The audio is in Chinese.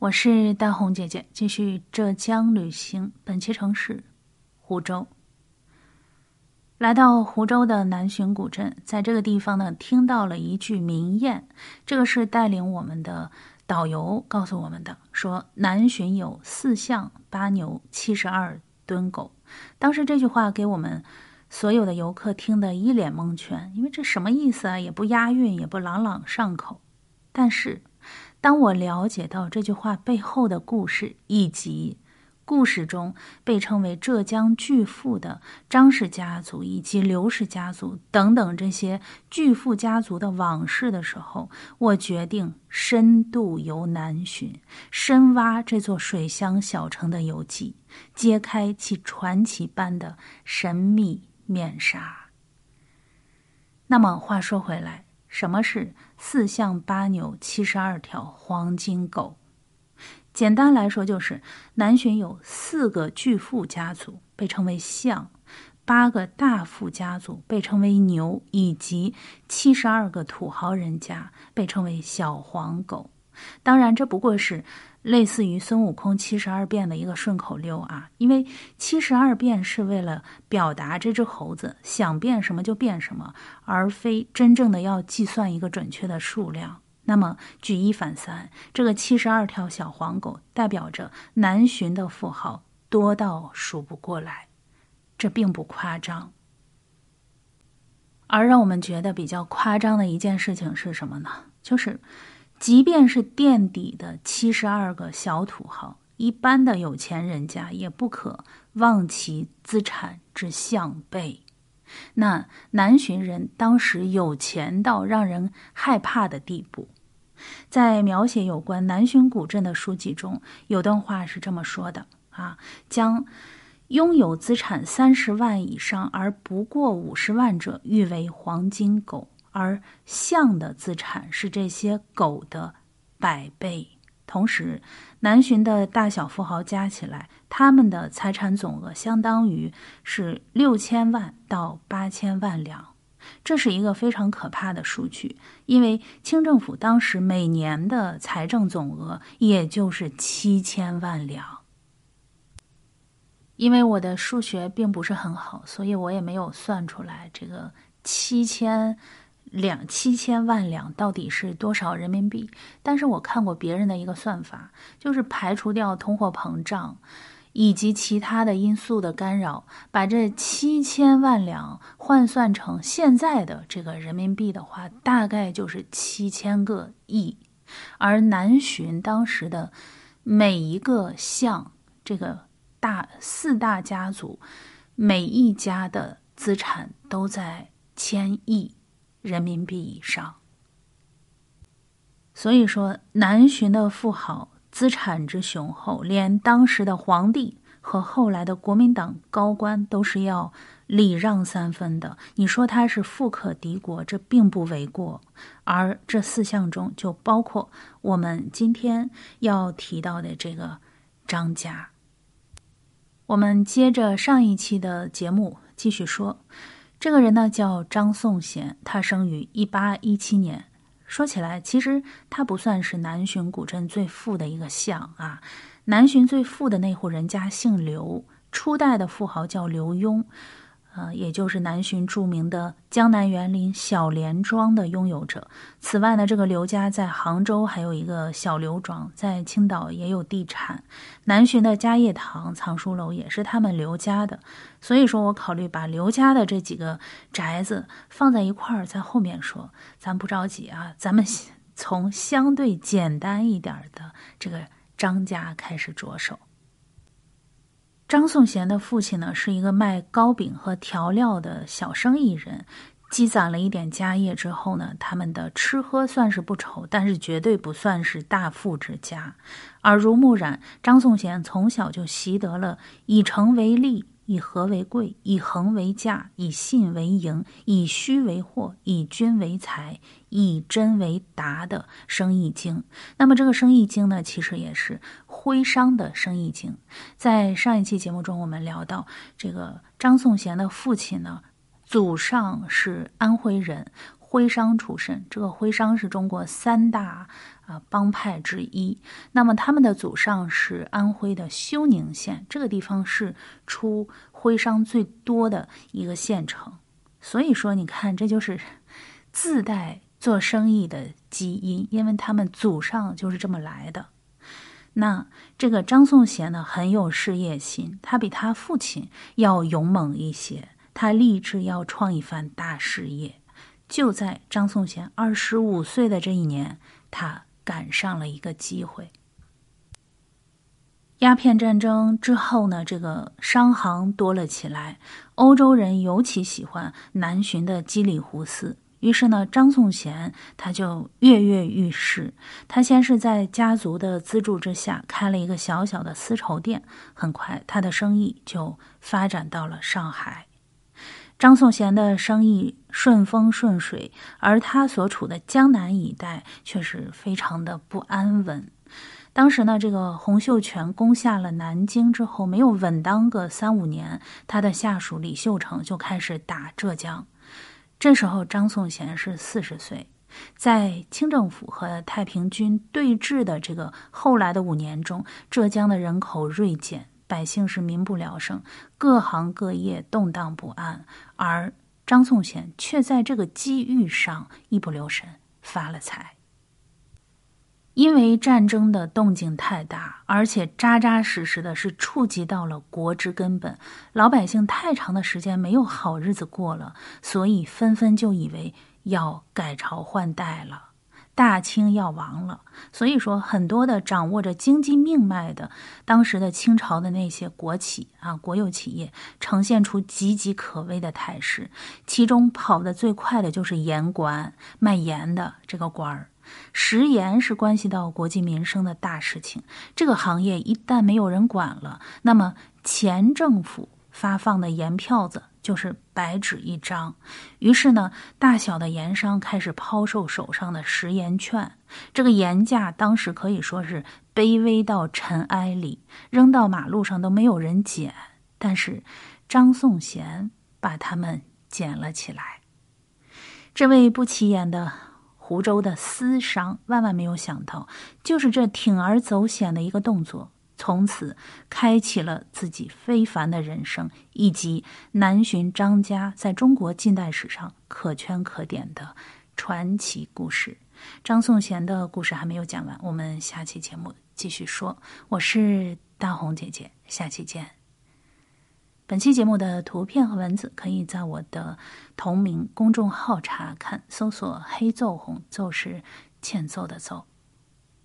我是大红姐姐，继续浙江旅行。本期城市湖州。来到湖州的南浔古镇，在这个地方呢，听到了一句名谚。这个是带领我们的导游告诉我们的，说南浔有四象八牛七十二吨狗。当时这句话给我们所有的游客听得一脸蒙圈，因为这什么意思啊？也不押韵，也不朗朗上口。但是。当我了解到这句话背后的故事，以及故事中被称为浙江巨富的张氏家族以及刘氏家族等等这些巨富家族的往事的时候，我决定深度游南浔，深挖这座水乡小城的游记，揭开其传奇般的神秘面纱。那么话说回来。什么是四象八牛七十二条黄金狗？简单来说，就是南浔有四个巨富家族，被称为象；八个大富家族，被称为牛；以及七十二个土豪人家，被称为小黄狗。当然，这不过是。类似于孙悟空七十二变的一个顺口溜啊，因为七十二变是为了表达这只猴子想变什么就变什么，而非真正的要计算一个准确的数量。那么举一反三，这个七十二条小黄狗代表着南浔的富豪多到数不过来，这并不夸张。而让我们觉得比较夸张的一件事情是什么呢？就是。即便是垫底的七十二个小土豪，一般的有钱人家也不可忘其资产之项背。那南浔人当时有钱到让人害怕的地步。在描写有关南浔古镇的书籍中，有段话是这么说的：啊，将拥有资产三十万以上而不过五十万者誉为黄金狗。而象的资产是这些狗的百倍。同时，南浔的大小富豪加起来，他们的财产总额相当于是六千万到八千万两。这是一个非常可怕的数据，因为清政府当时每年的财政总额也就是七千万两。因为我的数学并不是很好，所以我也没有算出来这个七千。两七千万两到底是多少人民币？但是我看过别人的一个算法，就是排除掉通货膨胀以及其他的因素的干扰，把这七千万两换算成现在的这个人民币的话，大概就是七千个亿。而南浔当时的每一个项，这个大四大家族，每一家的资产都在千亿。人民币以上，所以说南浔的富豪资产之雄厚，连当时的皇帝和后来的国民党高官都是要礼让三分的。你说他是富可敌国，这并不为过。而这四项中就包括我们今天要提到的这个张家。我们接着上一期的节目继续说。这个人呢叫张颂贤，他生于一八一七年。说起来，其实他不算是南浔古镇最富的一个项啊。南浔最富的那户人家姓刘，初代的富豪叫刘墉。呃，也就是南浔著名的江南园林小莲庄的拥有者。此外呢，这个刘家在杭州还有一个小刘庄，在青岛也有地产。南浔的嘉业堂藏书楼也是他们刘家的。所以说我考虑把刘家的这几个宅子放在一块儿，在后面说。咱不着急啊，咱们从相对简单一点的这个张家开始着手。张颂贤的父亲呢，是一个卖糕饼和调料的小生意人，积攒了一点家业之后呢，他们的吃喝算是不愁，但是绝对不算是大富之家。耳濡目染，张颂贤从小就习得了以诚为利。以和为贵，以恒为价，以信为盈，以虚为货，以君为财，以真为达的生意经。那么这个生意经呢，其实也是徽商的生意经。在上一期节目中，我们聊到这个张颂贤的父亲呢，祖上是安徽人，徽商出身。这个徽商是中国三大啊帮派之一。那么他们的祖上是安徽的休宁县，这个地方是出徽商最多的一个县城。所以说，你看，这就是 自带做生意的基因，因为他们祖上就是这么来的。那这个张颂贤呢，很有事业心，他比他父亲要勇猛一些，他立志要创一番大事业。就在张颂贤二十五岁的这一年，他赶上了一个机会。鸦片战争之后呢，这个商行多了起来，欧洲人尤其喜欢南巡的基里胡斯。于是呢，张颂贤他就跃跃欲试。他先是在家族的资助之下开了一个小小的丝绸店，很快他的生意就发展到了上海。张颂贤的生意顺风顺水，而他所处的江南一带却是非常的不安稳。当时呢，这个洪秀全攻下了南京之后，没有稳当个三五年，他的下属李秀成就开始打浙江。这时候，张颂贤是四十岁，在清政府和太平军对峙的这个后来的五年中，浙江的人口锐减，百姓是民不聊生，各行各业动荡不安，而张颂贤却在这个机遇上一不留神发了财。因为战争的动静太大，而且扎扎实实的是触及到了国之根本，老百姓太长的时间没有好日子过了，所以纷纷就以为要改朝换代了，大清要亡了。所以说，很多的掌握着经济命脉的当时的清朝的那些国企啊、国有企业，呈现出岌岌可危的态势。其中跑得最快的就是盐官，卖盐的这个官儿。食盐是关系到国计民生的大事情，这个行业一旦没有人管了，那么前政府发放的盐票子就是白纸一张。于是呢，大小的盐商开始抛售手上的食盐券，这个盐价当时可以说是卑微到尘埃里，扔到马路上都没有人捡。但是张颂贤把他们捡了起来，这位不起眼的。湖州的私商万万没有想到，就是这铤而走险的一个动作，从此开启了自己非凡的人生，以及南巡张家在中国近代史上可圈可点的传奇故事。张颂贤的故事还没有讲完，我们下期节目继续说。我是大红姐姐，下期见。本期节目的图片和文字可以在我的同名公众号查看，搜索“黑奏红”，奏是欠揍的奏。